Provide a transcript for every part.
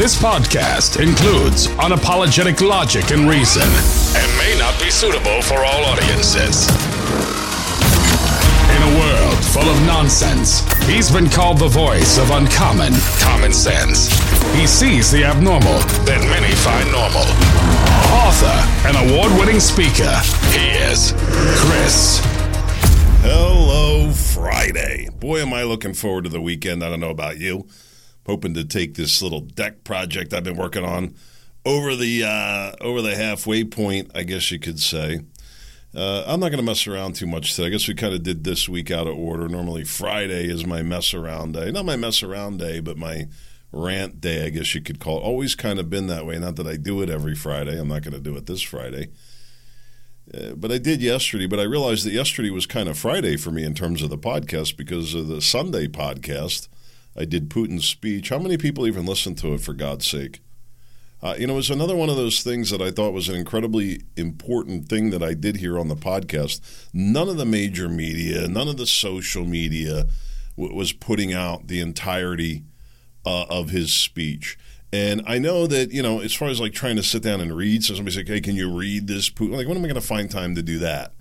This podcast includes unapologetic logic and reason and may not be suitable for all audiences. In a world full of nonsense, he's been called the voice of uncommon common sense. He sees the abnormal that many find normal. Author and award winning speaker, he is Chris. Hello, Friday. Boy, am I looking forward to the weekend. I don't know about you. Hoping to take this little deck project I've been working on over the uh, over the halfway point, I guess you could say. Uh, I'm not going to mess around too much today. I guess we kind of did this week out of order. Normally, Friday is my mess around day. Not my mess around day, but my rant day, I guess you could call it. Always kind of been that way. Not that I do it every Friday. I'm not going to do it this Friday. Uh, but I did yesterday, but I realized that yesterday was kind of Friday for me in terms of the podcast because of the Sunday podcast. I did Putin's speech. How many people even listened to it, for God's sake? Uh, you know, it was another one of those things that I thought was an incredibly important thing that I did here on the podcast. None of the major media, none of the social media w- was putting out the entirety uh, of his speech. And I know that, you know, as far as like trying to sit down and read, so somebody's like, hey, can you read this? Putin? Like, when am I going to find time to do that?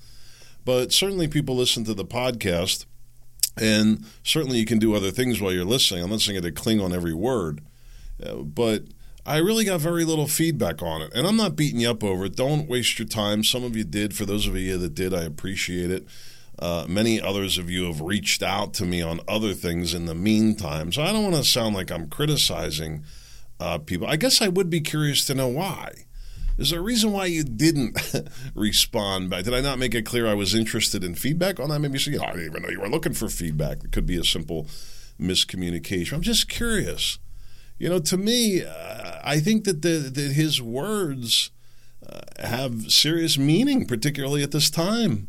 But certainly people listen to the podcast and certainly you can do other things while you're listening. I'm not saying to cling on every word, uh, but I really got very little feedback on it. And I'm not beating you up over it. Don't waste your time. Some of you did. For those of you that did, I appreciate it. Uh, many others of you have reached out to me on other things in the meantime. So I don't want to sound like I'm criticizing uh, people. I guess I would be curious to know why. Is there a reason why you didn't respond back? Did I not make it clear I was interested in feedback on that? Maybe you say, oh, I didn't even know you were looking for feedback. It could be a simple miscommunication. I'm just curious. You know, to me, uh, I think that, the, that his words uh, have serious meaning, particularly at this time.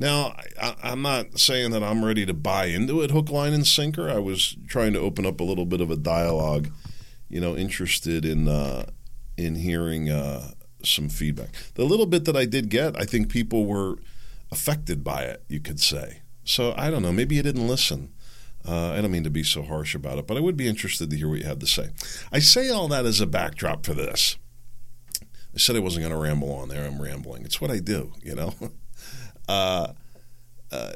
Now, I, am not saying that I'm ready to buy into it hook, line, and sinker. I was trying to open up a little bit of a dialogue, you know, interested in uh, in hearing uh, some feedback. The little bit that I did get, I think people were affected by it, you could say. So I don't know. Maybe you didn't listen. Uh, I don't mean to be so harsh about it, but I would be interested to hear what you have to say. I say all that as a backdrop for this. I said I wasn't going to ramble on there. I'm rambling. It's what I do, you know. uh, uh,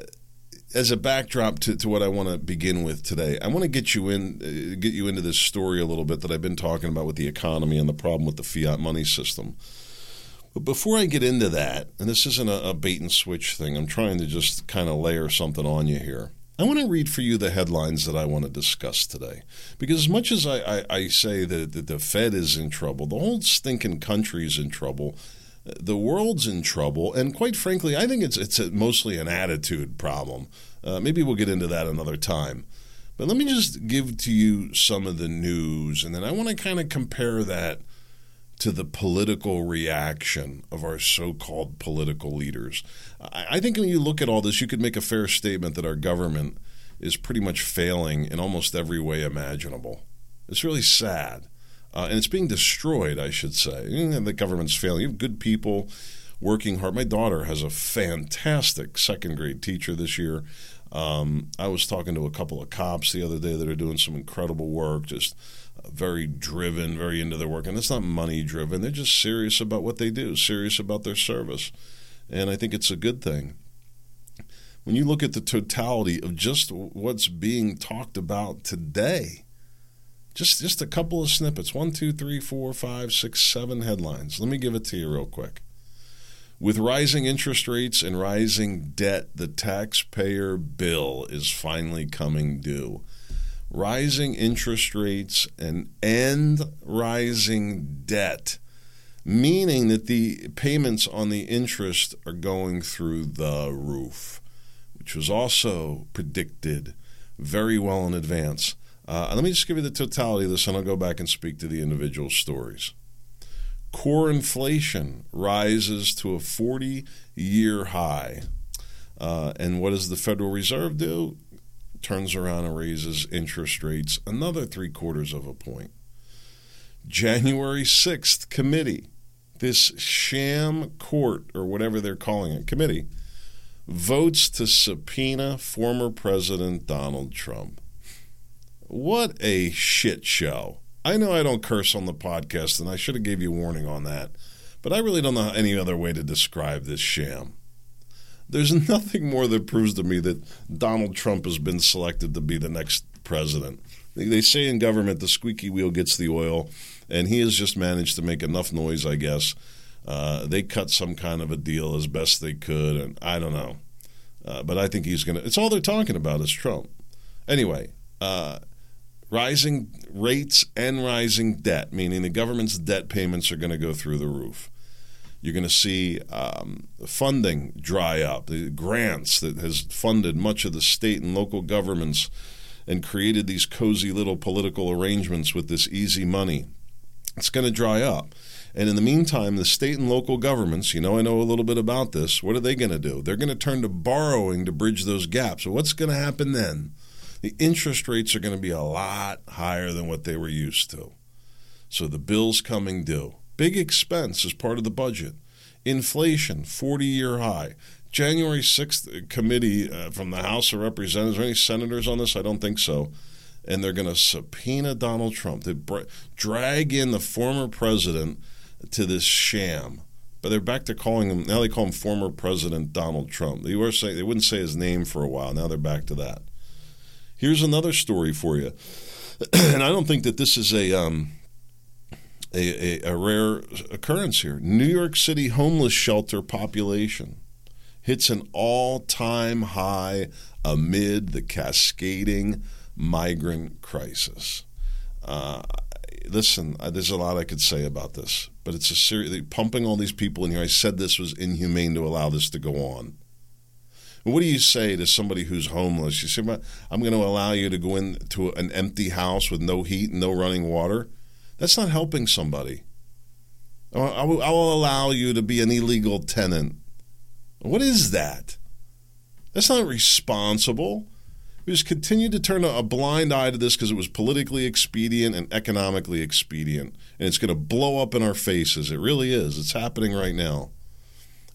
as a backdrop to, to what I want to begin with today, I want to get you in uh, get you into this story a little bit that I've been talking about with the economy and the problem with the fiat money system. But before I get into that, and this isn't a, a bait and switch thing, I'm trying to just kind of layer something on you here. I want to read for you the headlines that I want to discuss today. Because as much as I, I, I say that, that the Fed is in trouble, the whole stinking country is in trouble, the world's in trouble, and quite frankly, I think it's it's a, mostly an attitude problem. Uh, maybe we'll get into that another time. But let me just give to you some of the news, and then I want to kind of compare that to the political reaction of our so called political leaders. I, I think when you look at all this, you could make a fair statement that our government is pretty much failing in almost every way imaginable. It's really sad. Uh, and it's being destroyed, I should say. And the government's failing. You have good people working hard. My daughter has a fantastic second grade teacher this year. Um, I was talking to a couple of cops the other day that are doing some incredible work, just uh, very driven, very into their work. And it's not money driven, they're just serious about what they do, serious about their service. And I think it's a good thing. When you look at the totality of just what's being talked about today, just just a couple of snippets. One, two, three, four, five, six, seven headlines. Let me give it to you real quick. With rising interest rates and rising debt, the taxpayer bill is finally coming due. Rising interest rates and and rising debt, meaning that the payments on the interest are going through the roof, which was also predicted very well in advance. Uh, let me just give you the totality of this, and I'll go back and speak to the individual stories. Core inflation rises to a 40 year high. Uh, and what does the Federal Reserve do? Turns around and raises interest rates another three quarters of a point. January 6th committee, this sham court, or whatever they're calling it, committee, votes to subpoena former President Donald Trump. What a shit show. I know I don't curse on the podcast, and I should have gave you warning on that, but I really don't know any other way to describe this sham. There's nothing more that proves to me that Donald Trump has been selected to be the next president. They say in government the squeaky wheel gets the oil, and he has just managed to make enough noise, I guess. Uh, they cut some kind of a deal as best they could, and I don't know. Uh, but I think he's going to. It's all they're talking about is Trump. Anyway, uh, rising rates and rising debt, meaning the government's debt payments are going to go through the roof. You're going to see um, funding dry up. The grants that has funded much of the state and local governments and created these cozy little political arrangements with this easy money. It's going to dry up. And in the meantime, the state and local governments, you know, I know a little bit about this. What are they going to do? They're going to turn to borrowing to bridge those gaps. So, what's going to happen then? The interest rates are going to be a lot higher than what they were used to. So the bill's coming due. Big expense as part of the budget. Inflation, 40 year high. January 6th committee uh, from the House of Representatives. Are any senators on this? I don't think so. And they're going to subpoena Donald Trump. They br- drag in the former president to this sham. But they're back to calling him now. They call him former President Donald Trump. They were saying they wouldn't say his name for a while. Now they're back to that. Here's another story for you, and I don't think that this is a um, a, a, a rare occurrence here. New York City homeless shelter population hits an all-time high amid the cascading migrant crisis. Uh, listen, uh, there's a lot I could say about this, but it's a serious pumping all these people in here. I said this was inhumane to allow this to go on. What do you say to somebody who's homeless? You say, I'm going to allow you to go into an empty house with no heat and no running water. That's not helping somebody. I will, allow you to be an illegal tenant. What is that? That's not responsible. We just continue to turn a blind eye to this because it was politically expedient and economically expedient. And it's going to blow up in our faces. It really is. It's happening right now.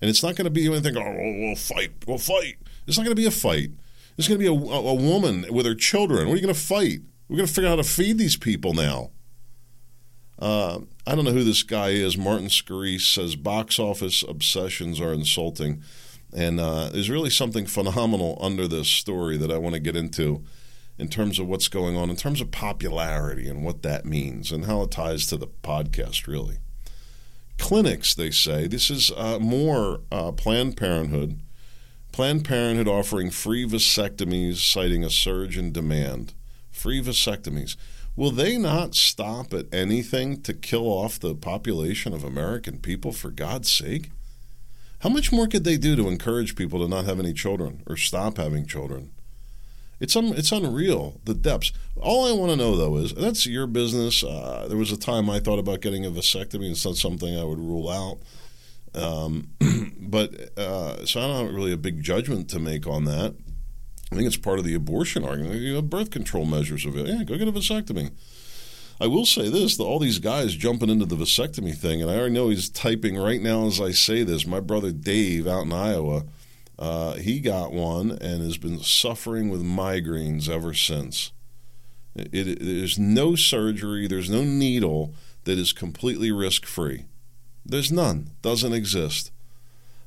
And it's not going to be anything, oh, we'll fight, we'll fight. It's not going to be a fight. It's going to be a, a, woman with her children. What are you going to fight? We're going to figure out how to feed these people now. Uh, I don't know who this guy is. Martin Scarice says box office obsessions are insulting. And uh, there's really something phenomenal under this story that I want to get into in terms of what's going on, in terms of popularity and what that means, and how it ties to the podcast, really clinics, they say. This is uh, more uh, Planned Parenthood. Planned Parenthood offering free vasectomies, citing a surge in demand. Free vasectomies. Will they not stop at anything to kill off the population of American people, for God's sake? How much more could they do to encourage people to not have any children or stop having children? It's un, it's unreal the depths. All I want to know though is that's your business. Uh, there was a time I thought about getting a vasectomy. It's not something I would rule out. Um, but uh, so I don't have really a big judgment to make on that. I think it's part of the abortion argument. You have birth control measures available. Yeah, go get a vasectomy. I will say this: that all these guys jumping into the vasectomy thing, and I already know he's typing right now as I say this. My brother Dave out in Iowa uh, he got one and has been suffering with migraines ever since. It, it, there's no surgery, there's no needle that is completely risk free. There's none, doesn't exist.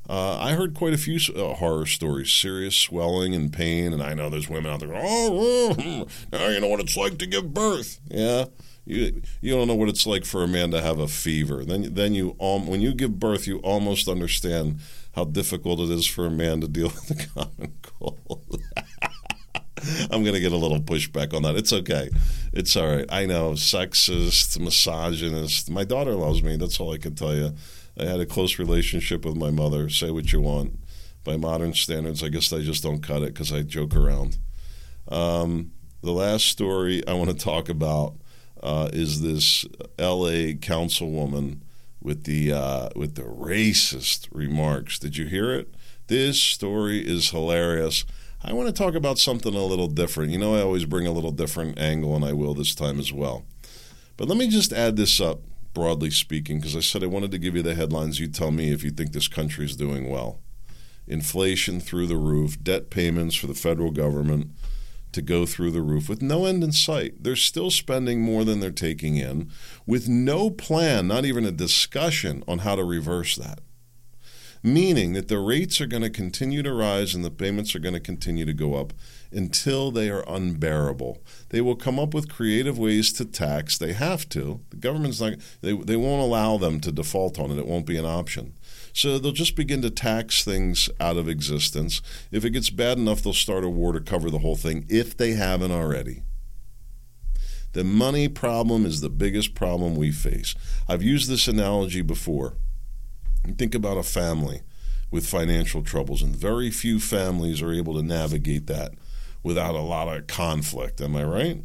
Uh, I heard quite a few uh, horror stories, serious swelling and pain, and I know there's women out there. going, Oh, now you know what it's like to give birth. Yeah, you you don't know what it's like for a man to have a fever. Then then you um, when you give birth, you almost understand how difficult it is for a man to deal with the common cold. I'm going to get a little pushback on that. It's okay. It's all right. I know, sexist, misogynist. My daughter loves me. That's all I can tell you. I had a close relationship with my mother. Say what you want. By modern standards, I guess I just don't cut it because I joke around. Um, the last story I want to talk about uh, is this L.A. councilwoman with the uh, with the racist remarks. Did you hear it? This story is hilarious. I want to talk about something a little different. You know, I always bring a little different angle, and I will this time as well. But let me just add this up, broadly speaking, because I said I wanted to give you the headlines. You tell me if you think this country is doing well. Inflation through the roof, debt payments for the federal government, to go through the roof with no end in sight. They're still spending more than they're taking in with no plan, not even a discussion on how to reverse that. Meaning that the rates are going to continue to rise and the payments are going to continue to go up until they are unbearable. They will come up with creative ways to tax. They have to. The government's not, they, they won't allow them to default on it. It won't be an option. So they'll just begin to tax things out of existence. If it gets bad enough, they'll start a war to cover the whole thing if they haven't already. The money problem is the biggest problem we face. I've used this analogy before. Think about a family with financial troubles, and very few families are able to navigate that without a lot of conflict. Am I right?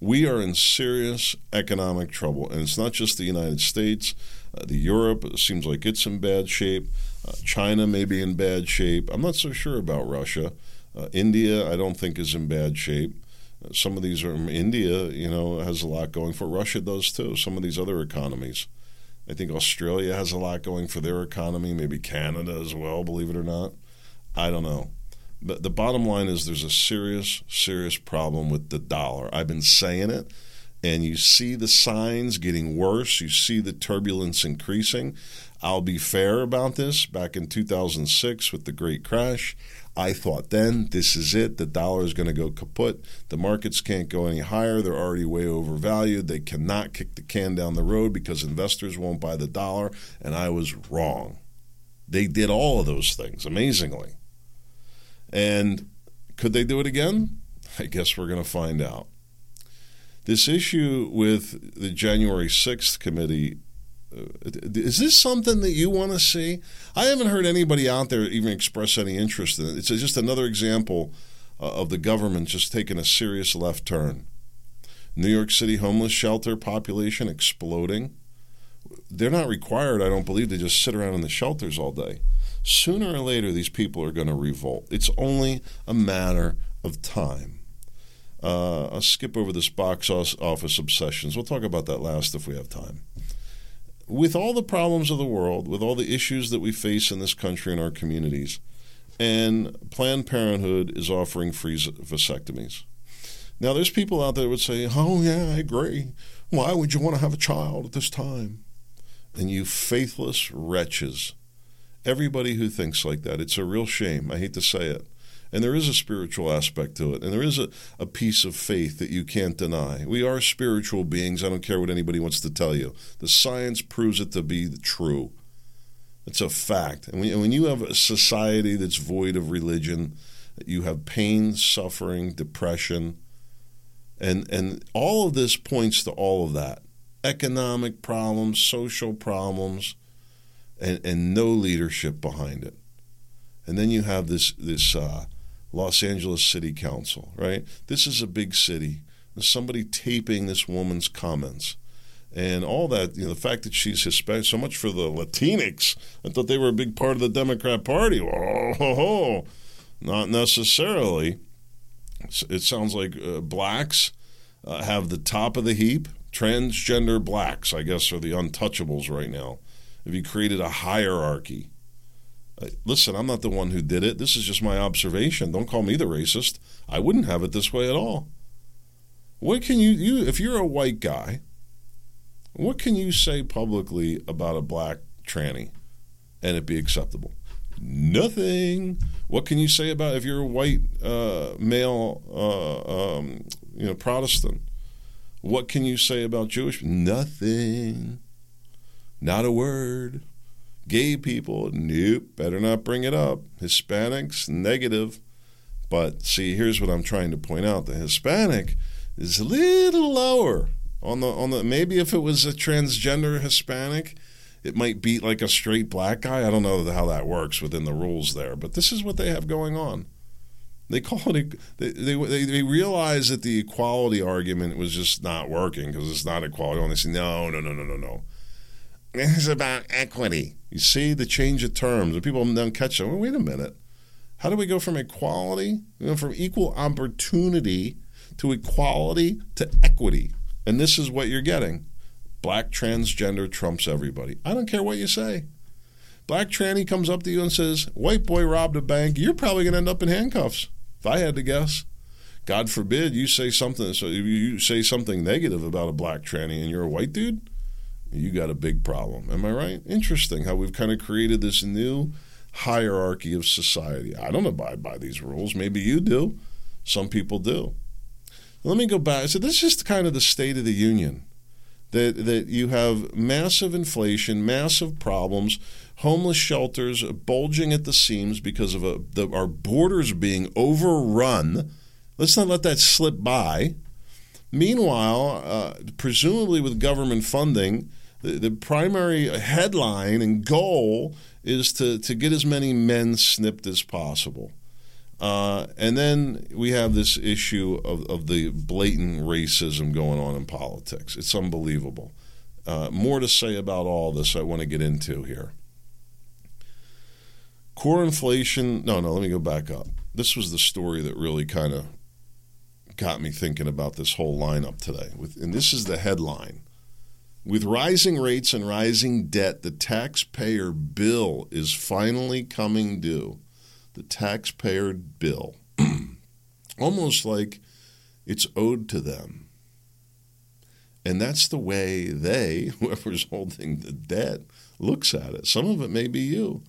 We are in serious economic trouble, and it's not just the United States. Uh, the Europe seems like it's in bad shape. Uh, China may be in bad shape. I'm not so sure about Russia. Uh, India, I don't think is in bad shape. Uh, some of these are India, you know, has a lot going for. It. Russia does too. Some of these other economies. I think Australia has a lot going for their economy. Maybe Canada as well. Believe it or not, I don't know. But the bottom line is there's a serious, serious problem with the dollar. I've been saying it and you see the signs getting worse, you see the turbulence increasing. I'll be fair about this. Back in 2006 with the great crash, I thought then this is it. The dollar is going to go kaput. The markets can't go any higher. They're already way overvalued. They cannot kick the can down the road because investors won't buy the dollar. And I was wrong. They did all of those things amazingly. And could they do it again? I guess we're going to find out. This issue with the January 6th committee uh, is this something that you want to see? I haven't heard anybody out there even express any interest in it. It's just another example uh, of the government just taking a serious left turn. New York City homeless shelter population exploding. They're not required, I don't believe, to just sit around in the shelters all day. Sooner or later, these people are going to revolt. It's only a matter of time. Uh, I'll skip over this box office obsessions. We'll talk about that last if we have time. With all the problems of the world, with all the issues that we face in this country and our communities, and Planned Parenthood is offering free vasectomies. Now, there's people out there that would say, Oh, yeah, I agree. Why would you want to have a child at this time? And you faithless wretches, everybody who thinks like that, it's a real shame. I hate to say it. And there is a spiritual aspect to it. And there is a, a piece of faith that you can't deny. We are spiritual beings. I don't care what anybody wants to tell you. The science proves it to be true. It's a fact. And when, when you have a society that's void of religion, you have pain, suffering, depression, and, and all of this points to all of that economic problems, social problems, and, and no leadership behind it. And then you have this, this uh, Los Angeles City Council, right? This is a big city. There's somebody taping this woman's comments. And all that, you know, the fact that she's Hispanic, so much for the Latinx. I thought they were a big part of the Democrat Party. Oh, not necessarily. It sounds like uh, blacks uh, have the top of the heap. Transgender blacks, I guess, are the untouchables right now. Have you created a hierarchy? Listen, I'm not the one who did it. This is just my observation. Don't call me the racist. I wouldn't have it this way at all. What can you you if you're a white guy, what can you say publicly about a black tranny and it be acceptable? Nothing. What can you say about if you're a white uh, male, uh, um, you know, Protestant? What can you say about Jewish? Nothing. Not a word. Gay people, nope, better not bring it up. Hispanics, negative. But see, here's what I'm trying to point out: the Hispanic is a little lower on the on the. Maybe if it was a transgender Hispanic, it might beat like a straight black guy. I don't know how that works within the rules there, but this is what they have going on. They call it. They they they realize that the equality argument was just not working because it's not equality. And they say no, no, no, no, no, no. It's about equity. You see the change of terms, and people don't catch it. Well, wait a minute. How do we go from equality, you know, from equal opportunity to equality to equity? And this is what you're getting. Black transgender trumps everybody. I don't care what you say. Black tranny comes up to you and says, White boy robbed a bank. You're probably going to end up in handcuffs, if I had to guess. God forbid you say something. So you say something negative about a black tranny, and you're a white dude, you got a big problem. Am I right? Interesting how we've kind of created this new hierarchy of society. I don't abide by these rules. Maybe you do. Some people do. Let me go back. So this is kind of the state of the union. That that you have massive inflation, massive problems, homeless shelters bulging at the seams because of a, the, our borders being overrun. Let's not let that slip by. Meanwhile, uh, presumably with government funding, the, the primary headline and goal is to, to get as many men snipped as possible. Uh, and then we have this issue of, of the blatant racism going on in politics. It's unbelievable. Uh, more to say about all this I want to get into here. Core inflation, no, no, let me go back up. This was the story that really kind of got me thinking about this whole lineup today. With, and this is the headline with rising rates and rising debt, the taxpayer bill is finally coming due. The taxpayer bill. Almost like it's owed to them. And that's the way they, whoever's holding the debt, looks at it. Some of it may be you.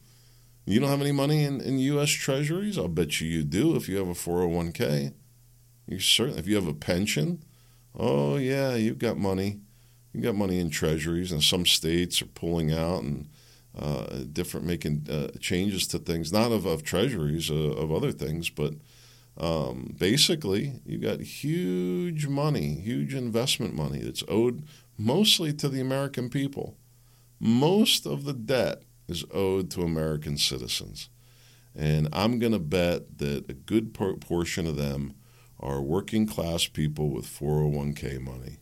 You don't have any money in, in U.S. Treasuries? I'll bet you you do if you have a 401k. You certainly, if you have a pension, oh yeah, you've got money you got money in treasuries, and some states are pulling out and uh, different making uh, changes to things, not of, of treasuries, uh, of other things, but um, basically you got huge money, huge investment money that's owed mostly to the American people. Most of the debt is owed to American citizens. And I'm going to bet that a good portion of them are working class people with 401k money.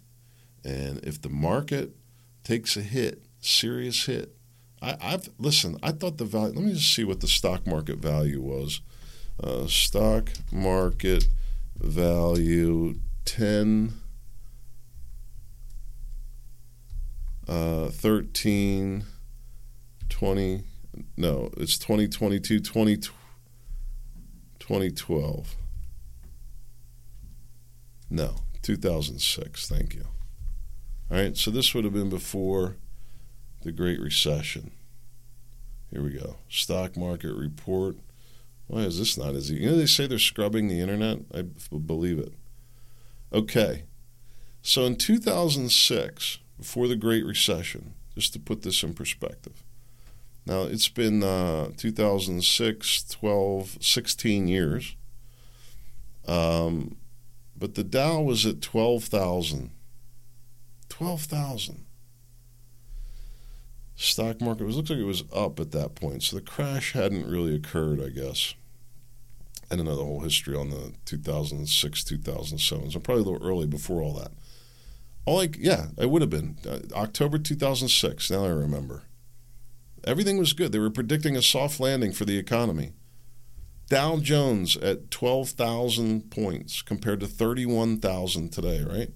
And if the market takes a hit, serious hit, I, have listen. I thought the value. Let me just see what the stock market value was. Uh, stock market value ten. Uh, 13 20 no it's 2022 20, 2012 no 2006 thank you all right, so this would have been before the Great Recession. Here we go. Stock market report. Why is this not as easy? You know, they say they're scrubbing the internet. I believe it. Okay. So in 2006, before the Great Recession, just to put this in perspective. Now, it's been uh, 2006, 12, 16 years. Um, but the Dow was at 12,000 12,000. Stock market was looks like it was up at that point. So the crash hadn't really occurred, I guess. I don't know the whole history on the 2006, 2007. So probably a little early before all that. All like, yeah, it would have been uh, October 2006. Now I remember. Everything was good. They were predicting a soft landing for the economy. Dow Jones at 12,000 points compared to 31,000 today, right?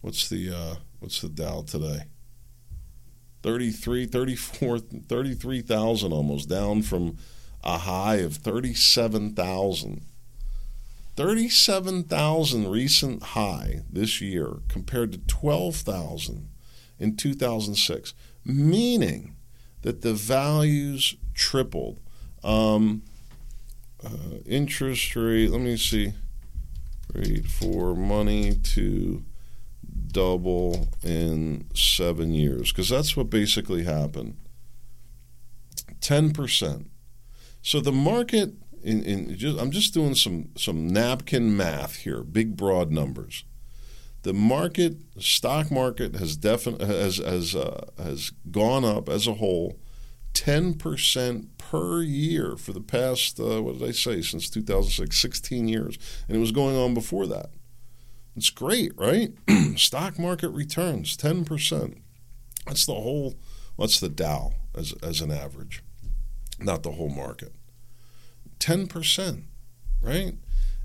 What's the uh, What's the Dow today? 33, 34, 33,000 almost, down from a high of 37,000. 37,000 recent high this year compared to 12,000 in 2006, meaning that the values tripled. Um, uh, interest rate, let me see, rate for money to double in seven years because that's what basically happened 10%. So the market, in, in just, I'm just doing some, some napkin math here, big broad numbers. The market, stock market has definitely has has uh, has gone up as a whole, ten percent per year for the past uh, what did I say since 2006, 16 years, and it was going on before that. It's great, right? Stock market returns 10%. That's the whole, what's the Dow as, as an average? Not the whole market. 10%, right?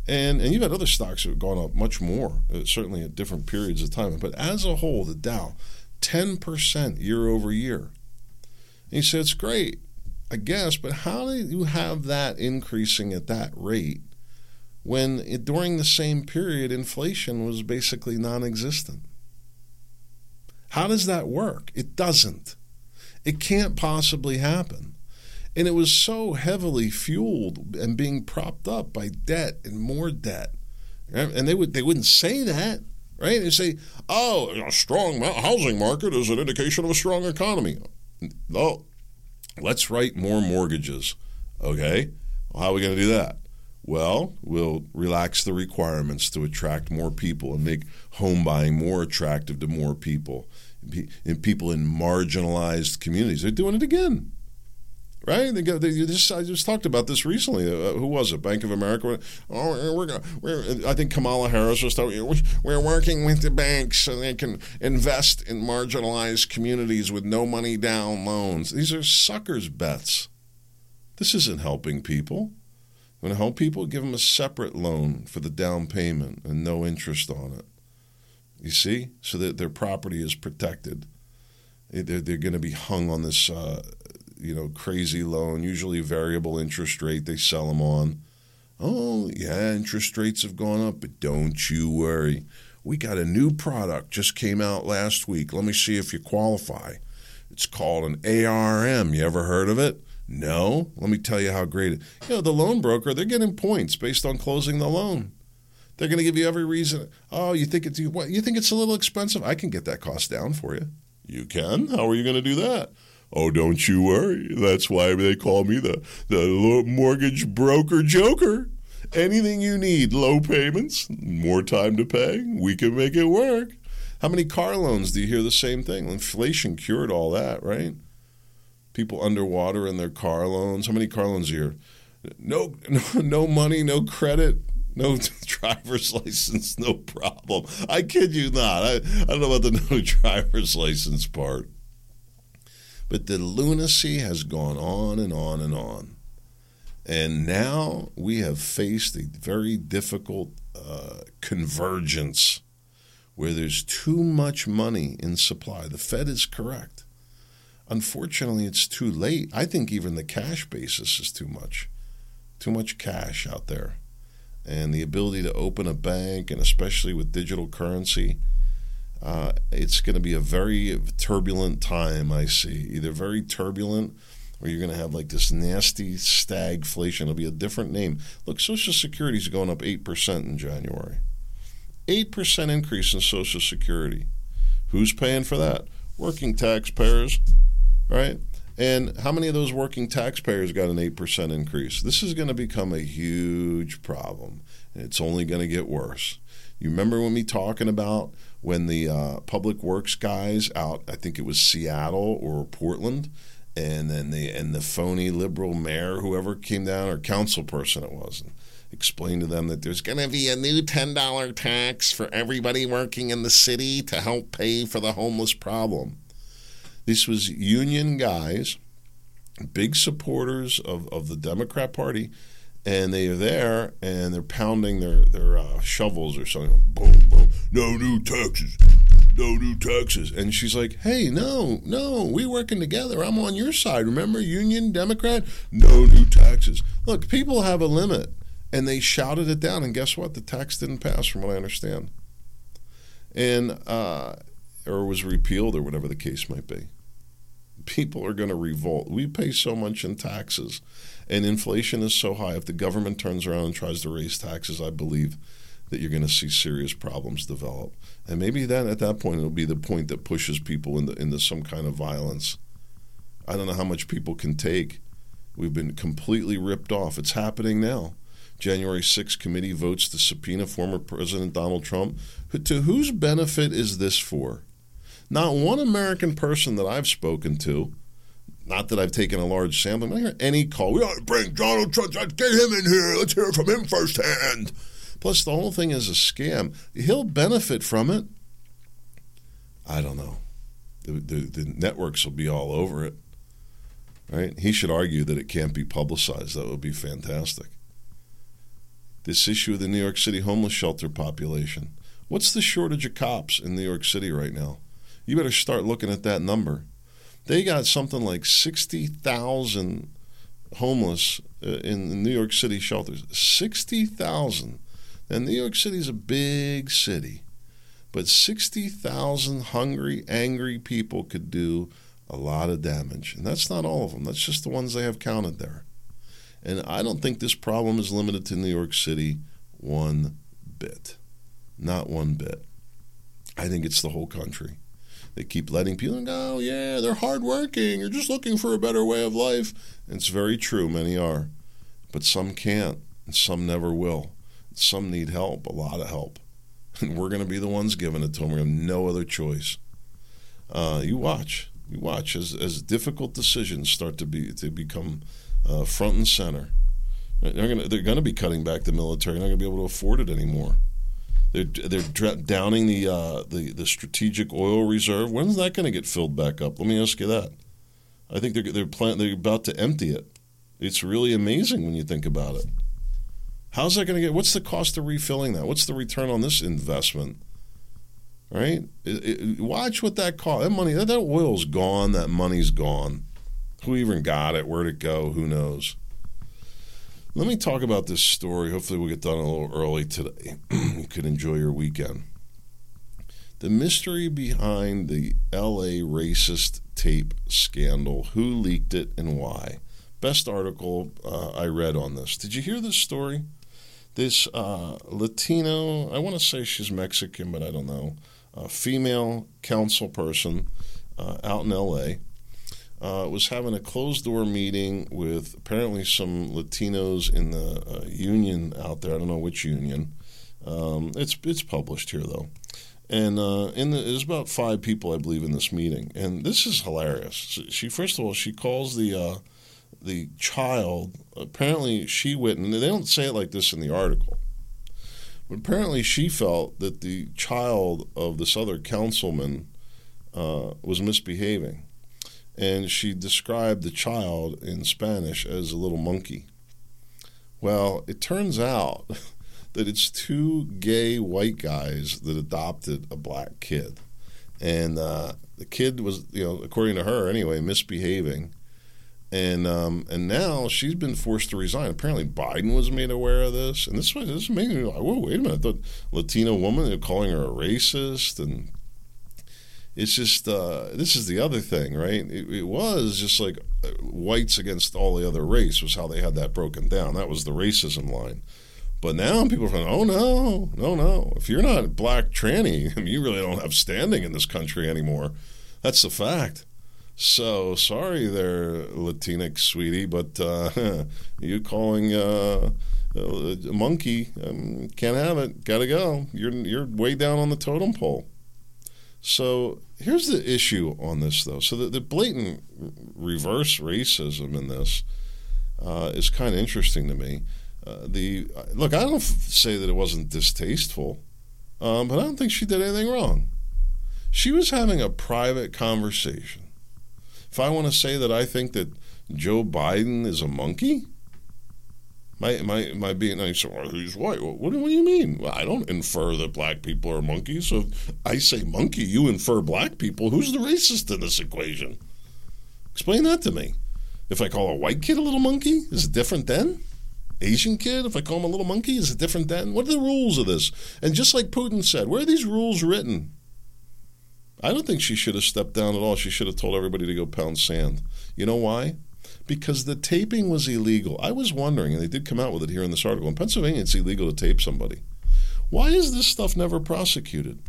And, and you've had other stocks that have gone up much more, uh, certainly at different periods of time. But as a whole, the Dow, 10% year over year. And you say, it's great, I guess, but how do you have that increasing at that rate when it, during the same period inflation was basically non existent? How does that work? It doesn't. It can't possibly happen. And it was so heavily fueled and being propped up by debt and more debt. And they would they wouldn't say that, right? They say, "Oh, a strong housing market is an indication of a strong economy." No, let's write more mortgages. Okay, well, how are we going to do that? Well, we'll relax the requirements to attract more people and make home buying more attractive to more people in people in marginalized communities. They're doing it again. Right? They, go, they just, I just talked about this recently. Uh, who was it? Bank of America. Oh, we're, we're I think Kamala Harris was talking. We're working with the banks so they can invest in marginalized communities with no money down loans. These are suckers' bets. This isn't helping people. When to help people, give them a separate loan for the down payment and no interest on it. You see, so that their property is protected. They're, they're going to be hung on this, uh, you know, crazy loan, usually variable interest rate. They sell them on. Oh yeah, interest rates have gone up, but don't you worry. We got a new product just came out last week. Let me see if you qualify. It's called an ARM. You ever heard of it? No. Let me tell you how great it. You know, the loan broker, they're getting points based on closing the loan. They're going to give you every reason. Oh, you think it's what? You think it's a little expensive? I can get that cost down for you. You can. How are you going to do that? Oh, don't you worry. That's why they call me the the mortgage broker joker. Anything you need, low payments, more time to pay, we can make it work. How many car loans do you hear the same thing? Inflation cured all that, right? People underwater in their car loans. How many car loans a year? No, no, no money, no credit, no driver's license, no problem. I kid you not. I, I don't know about the no driver's license part. But the lunacy has gone on and on and on. And now we have faced a very difficult uh, convergence where there's too much money in supply. The Fed is correct. Unfortunately, it's too late. I think even the cash basis is too much. Too much cash out there and the ability to open a bank, and especially with digital currency, uh, it's going to be a very turbulent time. I see either very turbulent, or you're going to have like this nasty stagflation. It'll be a different name. Look, Social Security is going up eight percent in January. Eight percent increase in Social Security. Who's paying for that? Working taxpayers, right? And how many of those working taxpayers got an 8% increase? This is going to become a huge problem, and it's only going to get worse. You remember when we talking about when the uh, public works guys out, I think it was Seattle or Portland, and then the and the phony liberal mayor, whoever came down or council person it was, explained to them that there's going to be a new ten dollar tax for everybody working in the city to help pay for the homeless problem. This was union guys, big supporters of, of the Democrat Party, and they are there and they're pounding their their uh, shovels or something. Boom, boom. No new taxes. No new taxes. And she's like, "Hey, no, no, we working together. I'm on your side. Remember, Union Democrat. No new taxes. Look, people have a limit." And they shouted it down, and guess what? The tax didn't pass, from what I understand. And uh, was repealed or whatever the case might be. People are going to revolt. We pay so much in taxes, and inflation is so high. If the government turns around and tries to raise taxes, I believe that you're going to see serious problems develop. And maybe then at that point it'll be the point that pushes people into, into some kind of violence. I don't know how much people can take. We've been completely ripped off. It's happening now. January 6th committee votes to subpoena former President Donald Trump. To whose benefit is this for? Not one American person that I've spoken to, not that I've taken a large sample, I hear any call. We ought to bring Donald Trump. Let's get him in here. Let's hear from him firsthand. Plus, the whole thing is a scam. He'll benefit from it. I don't know. The, the, the networks will be all over it. Right? He should argue that it can't be publicized. That would be fantastic. This issue of the New York City homeless shelter population. What's the shortage of cops in New York City right now? You better start looking at that number. They got something like 60,000 homeless uh, in New York City shelters. 60,000. And New York City is a big city, but 60,000 hungry, angry people could do a lot of damage. And that's not all of them, that's just the ones they have counted there. And I don't think this problem is limited to New York City one bit. Not one bit. I think it's the whole country. They keep letting people go, oh, yeah, they're hardworking. You're just looking for a better way of life. And it's very true, many are. But some can't, and some never will. Some need help, a lot of help. And we're going to be the ones giving it to them. We have no other choice. Uh, you watch. You watch as, as difficult decisions start to be to become uh, front and center. They're going to they're going to be cutting back the military. They're not going to be able to afford it anymore. They're they're downing the uh, the the strategic oil reserve. When's that going to get filled back up? Let me ask you that. I think they're they're plan- they're about to empty it. It's really amazing when you think about it. How's that going to get? What's the cost of refilling that? What's the return on this investment? Right? It, it, watch what that cost. That money, that, that oil's gone. That money's gone. Who even got it? Where'd it go? Who knows? Let me talk about this story. Hopefully, we'll get done a little early today. you could enjoy your weekend. The mystery behind the LA racist tape scandal who leaked it and why. Best article uh, I read on this. Did you hear this story? This uh, Latino, I want to say she's Mexican, but I don't know, a female council person uh, out in LA uh, was having a closed door meeting with apparently some Latinos in the uh, union out there. I don't know which union. Um, it's it's published here though, and uh, in the, there's about five people I believe in this meeting, and this is hilarious. She first of all she calls the uh, the child. Apparently she witnessed. They don't say it like this in the article. But apparently, she felt that the child of this other councilman uh, was misbehaving and she described the child in Spanish as a little monkey. Well, it turns out that it's two gay white guys that adopted a black kid. And uh, the kid was, you know, according to her anyway, misbehaving. And um, and now she's been forced to resign. Apparently, Biden was made aware of this, and this this made me like, whoa, wait a minute! The Latino woman, they're calling her a racist, and it's just uh, this is the other thing, right? It, it, was just like uh, whites against all the other race was how they had that broken down. That was the racism line. But now people are saying, "Oh no, no, no! If you're not black tranny, you really don't have standing in this country anymore." That's the fact. So sorry, there, Latinx sweetie, but uh, you calling uh, a monkey um, can't have it. Got to go. You're you're way down on the totem pole. So here's the issue on this, though. So the, the blatant reverse racism in this uh, is kind of interesting to me. Uh, the look, I don't say that it wasn't distasteful, um, but I don't think she did anything wrong. She was having a private conversation. If I want to say that I think that Joe Biden is a monkey, my my my being nice, well, who's white. What, what do you mean? Well, I don't infer that black people are monkeys. So I say monkey, you infer black people. Who's the racist in this equation? Explain that to me. If I call a white kid a little monkey, is it different then? Asian kid, if I call him a little monkey, is it different then? What are the rules of this? And just like Putin said, where are these rules written? I don't think she should have stepped down at all. She should have told everybody to go pound sand. You know why? Because the taping was illegal. I was wondering, and they did come out with it here in this article. In Pennsylvania, it's illegal to tape somebody. Why is this stuff never prosecuted?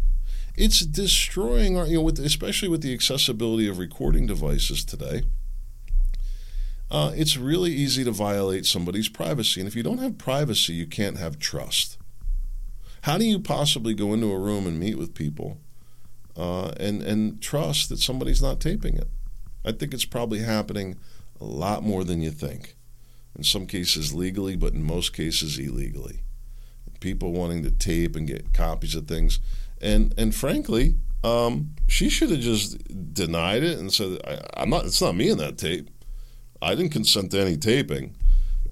It's destroying our, you know, with, especially with the accessibility of recording devices today. Uh, it's really easy to violate somebody's privacy. And if you don't have privacy, you can't have trust. How do you possibly go into a room and meet with people uh, and, and trust that somebody's not taping it? I think it's probably happening a lot more than you think. In some cases legally, but in most cases illegally. People wanting to tape and get copies of things, and and frankly, um, she should have just denied it and said, I, am not. It's not me in that tape. I didn't consent to any taping."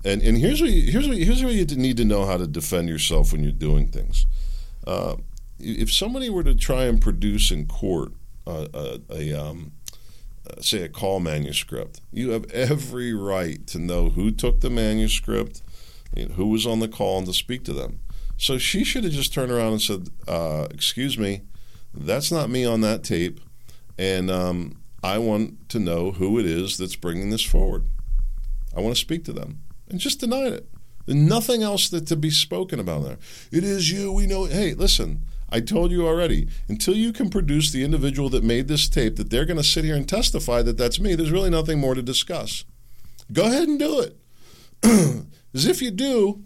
And and here's what you, here's what here's what you need to know how to defend yourself when you're doing things. Uh, if somebody were to try and produce in court uh, a, a um, uh, say, a call manuscript. You have every right to know who took the manuscript, who was on the call, and to speak to them. So she should have just turned around and said, uh, "Excuse me, that's not me on that tape, and um, I want to know who it is that's bringing this forward. I want to speak to them," and just denied it. There's nothing else that to be spoken about there. It is you. We know. Hey, listen. I told you already, until you can produce the individual that made this tape, that they're going to sit here and testify that that's me, there's really nothing more to discuss. Go ahead and do it. As if you do,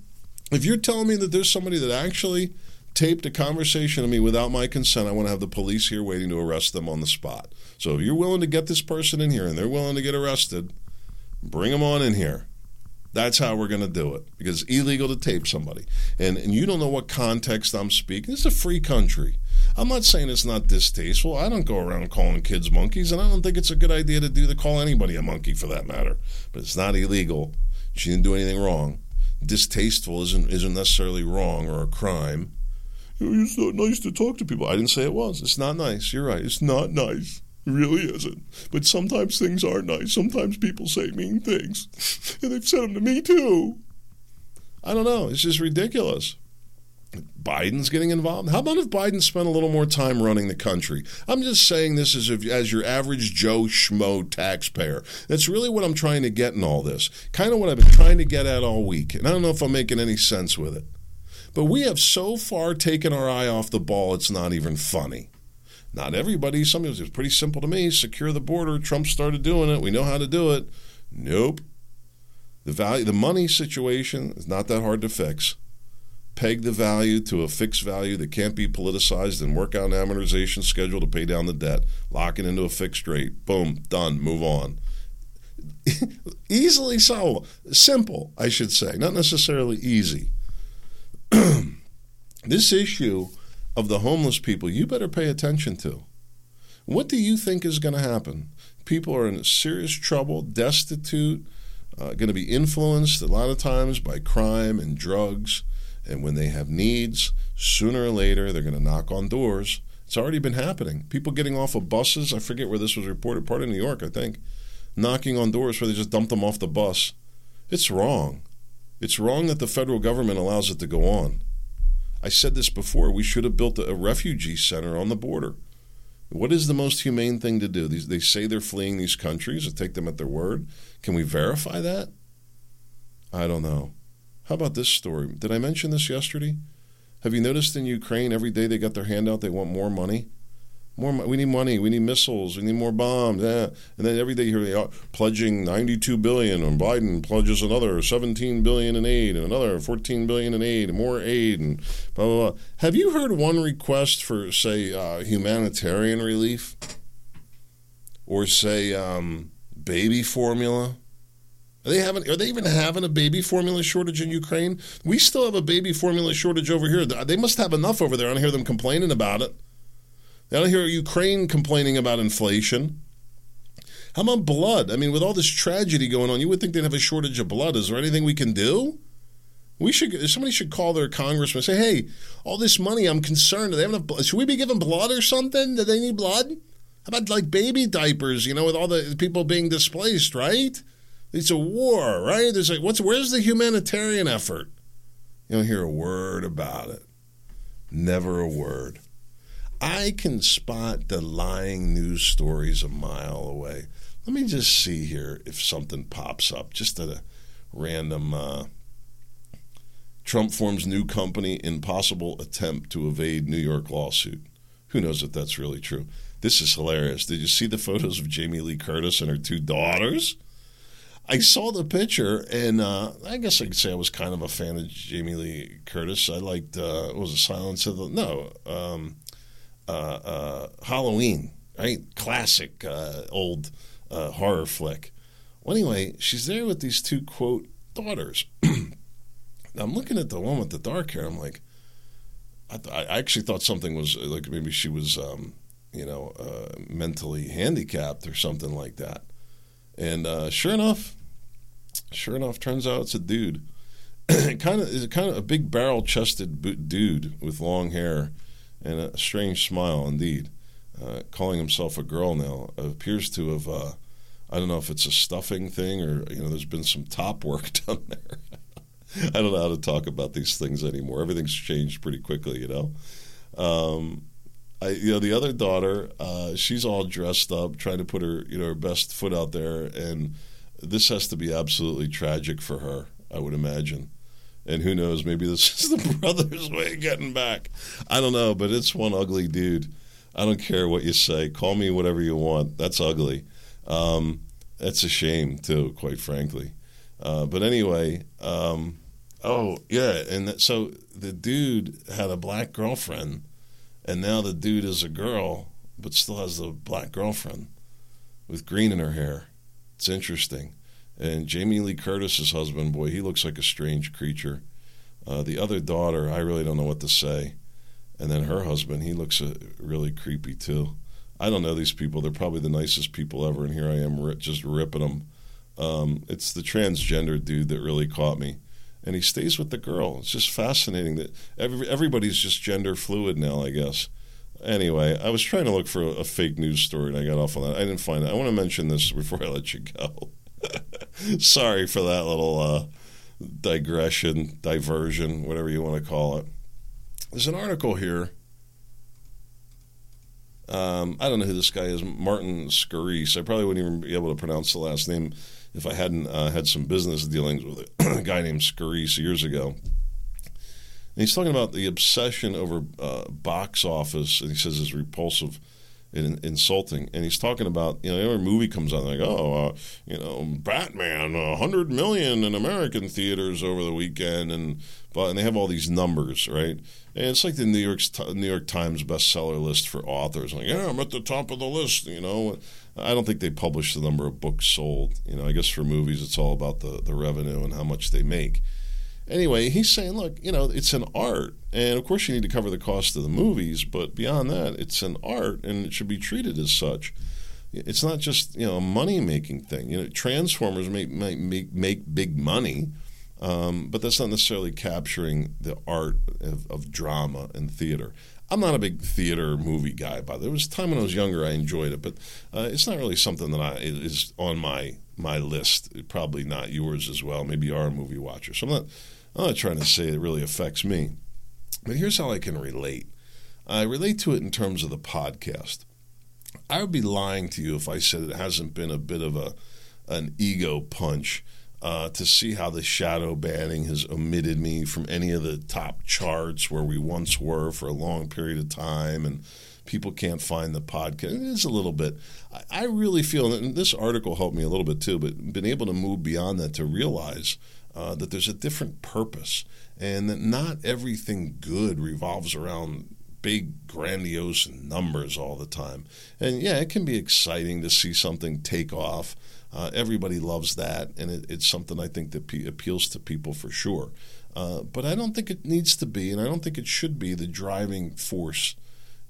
if you're telling me that there's somebody that actually taped a conversation of me without my consent, I want to have the police here waiting to arrest them on the spot. So if you're willing to get this person in here and they're willing to get arrested, bring them on in here. That's how we're going to do it because it's illegal to tape somebody. And, and you don't know what context I'm speaking. It's a free country. I'm not saying it's not distasteful. I don't go around calling kids monkeys, and I don't think it's a good idea to do to call anybody a monkey for that matter. But it's not illegal. She didn't do anything wrong. Distasteful isn't isn't necessarily wrong or a crime. It's not nice to talk to people. I didn't say it was. It's not nice. You're right. It's not nice. Really isn't. But sometimes things aren't nice. Sometimes people say mean things. And they've said them to me too. I don't know. It's just ridiculous. Biden's getting involved. How about if Biden spent a little more time running the country? I'm just saying this as, if, as your average Joe Schmo taxpayer. That's really what I'm trying to get in all this. Kind of what I've been trying to get at all week. And I don't know if I'm making any sense with it. But we have so far taken our eye off the ball, it's not even funny. Not everybody. Some of it's pretty simple to me. Secure the border. Trump started doing it. We know how to do it. Nope. The value, the money situation is not that hard to fix. Peg the value to a fixed value that can't be politicized and work out an amortization schedule to pay down the debt. Lock it into a fixed rate. Boom, done. Move on. Easily solvable. Simple, I should say. Not necessarily easy. this issue of the homeless people you better pay attention to. What do you think is going to happen? People are in serious trouble, destitute, uh, going to be influenced a lot of times by crime and drugs. And when they have needs, sooner or later, they're going to knock on doors. It's already been happening. People getting off of buses, I forget where this was reported, part of New York, I think, knocking on doors where they just dumped them off the bus. It's wrong. It's wrong that the federal government allows it to go on. I said this before. We should have built a, refugee center on the border. What is the most humane thing to do? These, they say they're fleeing these countries. I take them at their word. Can we verify that? I don't know. How about this story? Did I mention this yesterday? Have you noticed in Ukraine every day they got their hand out, they want more money? More, we need money. We need missiles. We need more bombs. Yeah. And then every day here they are pledging 92 billion, and Biden pledges another 17 billion in aid, and another 14 billion in aid, and more aid, and blah blah blah. Have you heard one request for, say, uh, humanitarian relief, or say um, baby formula? Are they having? Are they even having a baby formula shortage in Ukraine? We still have a baby formula shortage over here. They must have enough over there. I don't hear them complaining about it. I don't hear Ukraine complaining about inflation. How about blood? I mean, with all this tragedy going on, you would think they'd have a shortage of blood. Is there anything we can do? We should. Somebody should call their congressman and say, "Hey, all this money, I'm concerned. Do they have enough? Blood? Should we be giving blood or something? Do they need blood? How about like baby diapers? You know, with all the people being displaced, right? It's a war, right? There's like, what's where's the humanitarian effort? You don't hear a word about it. Never a word. I can spot the lying news stories a mile away. Let me just see here if something pops up. Just a random. Uh, Trump forms new company in possible attempt to evade New York lawsuit. Who knows if that's really true? This is hilarious. Did you see the photos of Jamie Lee Curtis and her two daughters? I saw the picture, and uh, I guess I could say I was kind of a fan of Jamie Lee Curtis. I liked uh, was a Silence of the no. Um, uh, uh, Halloween, right? Classic uh, old uh, horror flick. Well, anyway, she's there with these two quote daughters. I'm looking at the one with the dark hair. I'm like, I, th- I actually thought something was like maybe she was, um, you know, uh, mentally handicapped or something like that. And uh, sure enough, sure enough, turns out it's a dude. kind of is kind of a big barrel chested dude with long hair and a strange smile indeed. uh, calling himself a girl now appears to have. Uh, I don't know if it's a stuffing thing or you know, there's been some top work done there. I don't know how to talk about these things anymore. Everything's changed pretty quickly, you know. Um, I, you know, the other daughter, uh, she's all dressed up, trying to put her, you know, her best foot out there, and this has to be absolutely tragic for her. I would imagine. And who knows? Maybe this is the brother's way of getting back. I don't know, but it's one ugly dude. I don't care what you say. Call me whatever you want. That's ugly. Um, that's a shame, too, quite frankly. Uh, but anyway, um, oh, yeah. And that, so the dude had a black girlfriend, and now the dude is a girl, but still has a black girlfriend with green in her hair. It's interesting. And Jamie Lee Curtis's husband, boy, he looks like a strange creature. Uh, the other daughter, I really don't know what to say. And then her husband, he looks uh, really creepy too. I don't know these people. They're probably the nicest people ever, and here I am just ripping them. Um, it's the transgender dude that really caught me, and he stays with the girl. It's just fascinating that every, everybody's just gender fluid now. I guess. Anyway, I was trying to look for a, a fake news story, and I got off on that. I didn't find it. I want to mention this before I let you go. Sorry for that little uh, digression, diversion, whatever you want to call it. There's an article here. Um, I don't know who this guy is, Martin Scorsese. I probably wouldn't even be able to pronounce the last name if I hadn't uh, had some business dealings with a guy named Scorsese years ago. And he's talking about the obsession over uh, box office, and he says it's repulsive and insulting. And he's talking about, you know, every movie comes out, like, oh, uh, you know, Batman, a hundred million in American theaters over the weekend, and but and they have all these numbers, right? And it's like the New York New York Times bestseller list for authors. Like, yeah, I'm at the top of the list. You know, I don't think they publish the number of books sold. You know, I guess for movies, it's all about the the revenue and how much they make. Anyway, he's saying, look, you know, it's an art, and of course you need to cover the cost of the movies, but beyond that, it's an art, and it should be treated as such. It's not just you know a money making thing. You know, Transformers make make, make big money, um, but that's not necessarily capturing the art of, of, drama and theater. I'm not a big theater movie guy, but there was a time when I was younger I enjoyed it, but uh, it's not really something that I is on my my list. Probably not yours as well. Maybe you are a movie watcher, so I'm not I'm not trying to say it really affects me, but here's how I can relate. I relate to it in terms of the podcast. I would be lying to you if I said it hasn't been a bit of a an ego punch uh, to see how the shadow banning has omitted me from any of the top charts where we once were for a long period of time, and people can't find the podcast. It is a little bit. I, I really feel, and this article helped me a little bit too, but been able to move beyond that to realize uh, that there's a different purpose and that not everything good revolves around big, grandiose numbers all the time. And yeah, it can be exciting to see something take off. Uh, everybody loves that, and it, it's something I think that pe- appeals to people for sure. Uh, but I don't think it needs to be, and I don't think it should be the driving force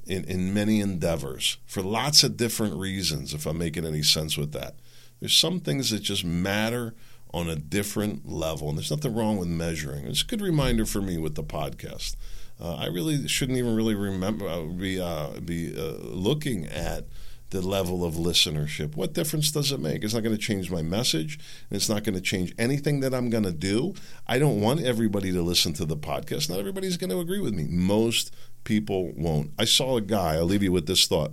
in, in many endeavors for lots of different reasons, if I'm making any sense with that. There's some things that just matter on a different level. And there's nothing wrong with measuring. It's a good reminder for me with the podcast. Uh, I really shouldn't even really remember uh, be uh, be uh, looking at the level of listenership. What difference does it make? It's not going to change my message, and it's not going to change anything that I'm going to do. I don't want everybody to listen to the podcast. Not everybody's going to agree with me. Most people won't. I saw a guy. I'll leave you with this thought.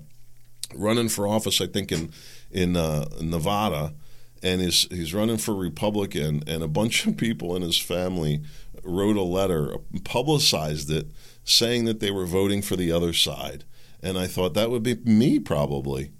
Running for office, I think in in uh, Nevada and he's he's running for Republican, and a bunch of people in his family wrote a letter, publicized it, saying that they were voting for the other side. And I thought that would be me probably.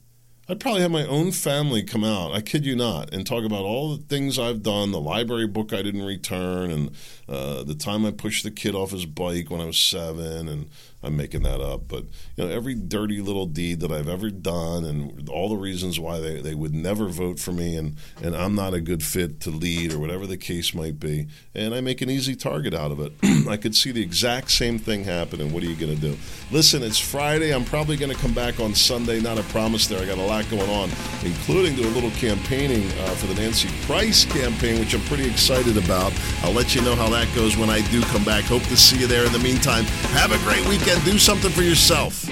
I'd probably have my own family come out, I kid you not, and talk about all the things I've done, the library book I didn't return, and uh, the time I pushed the kid off his bike when I was seven, and I'm making that up, but you know every dirty little deed that I've ever done, and all the reasons why they, they would never vote for me, and and I'm not a good fit to lead or whatever the case might be, and I make an easy target out of it. I could see the exact same thing happening. what are you going to do? Listen, it's Friday. I'm probably going to come back on Sunday. Not a promise there. I got a lot going on, including do a little campaigning uh, for the Nancy Price campaign, which I'm pretty excited about. I'll let you know how that goes when I do come back. Hope to see you there. In the meantime, have a great weekend and do something for yourself.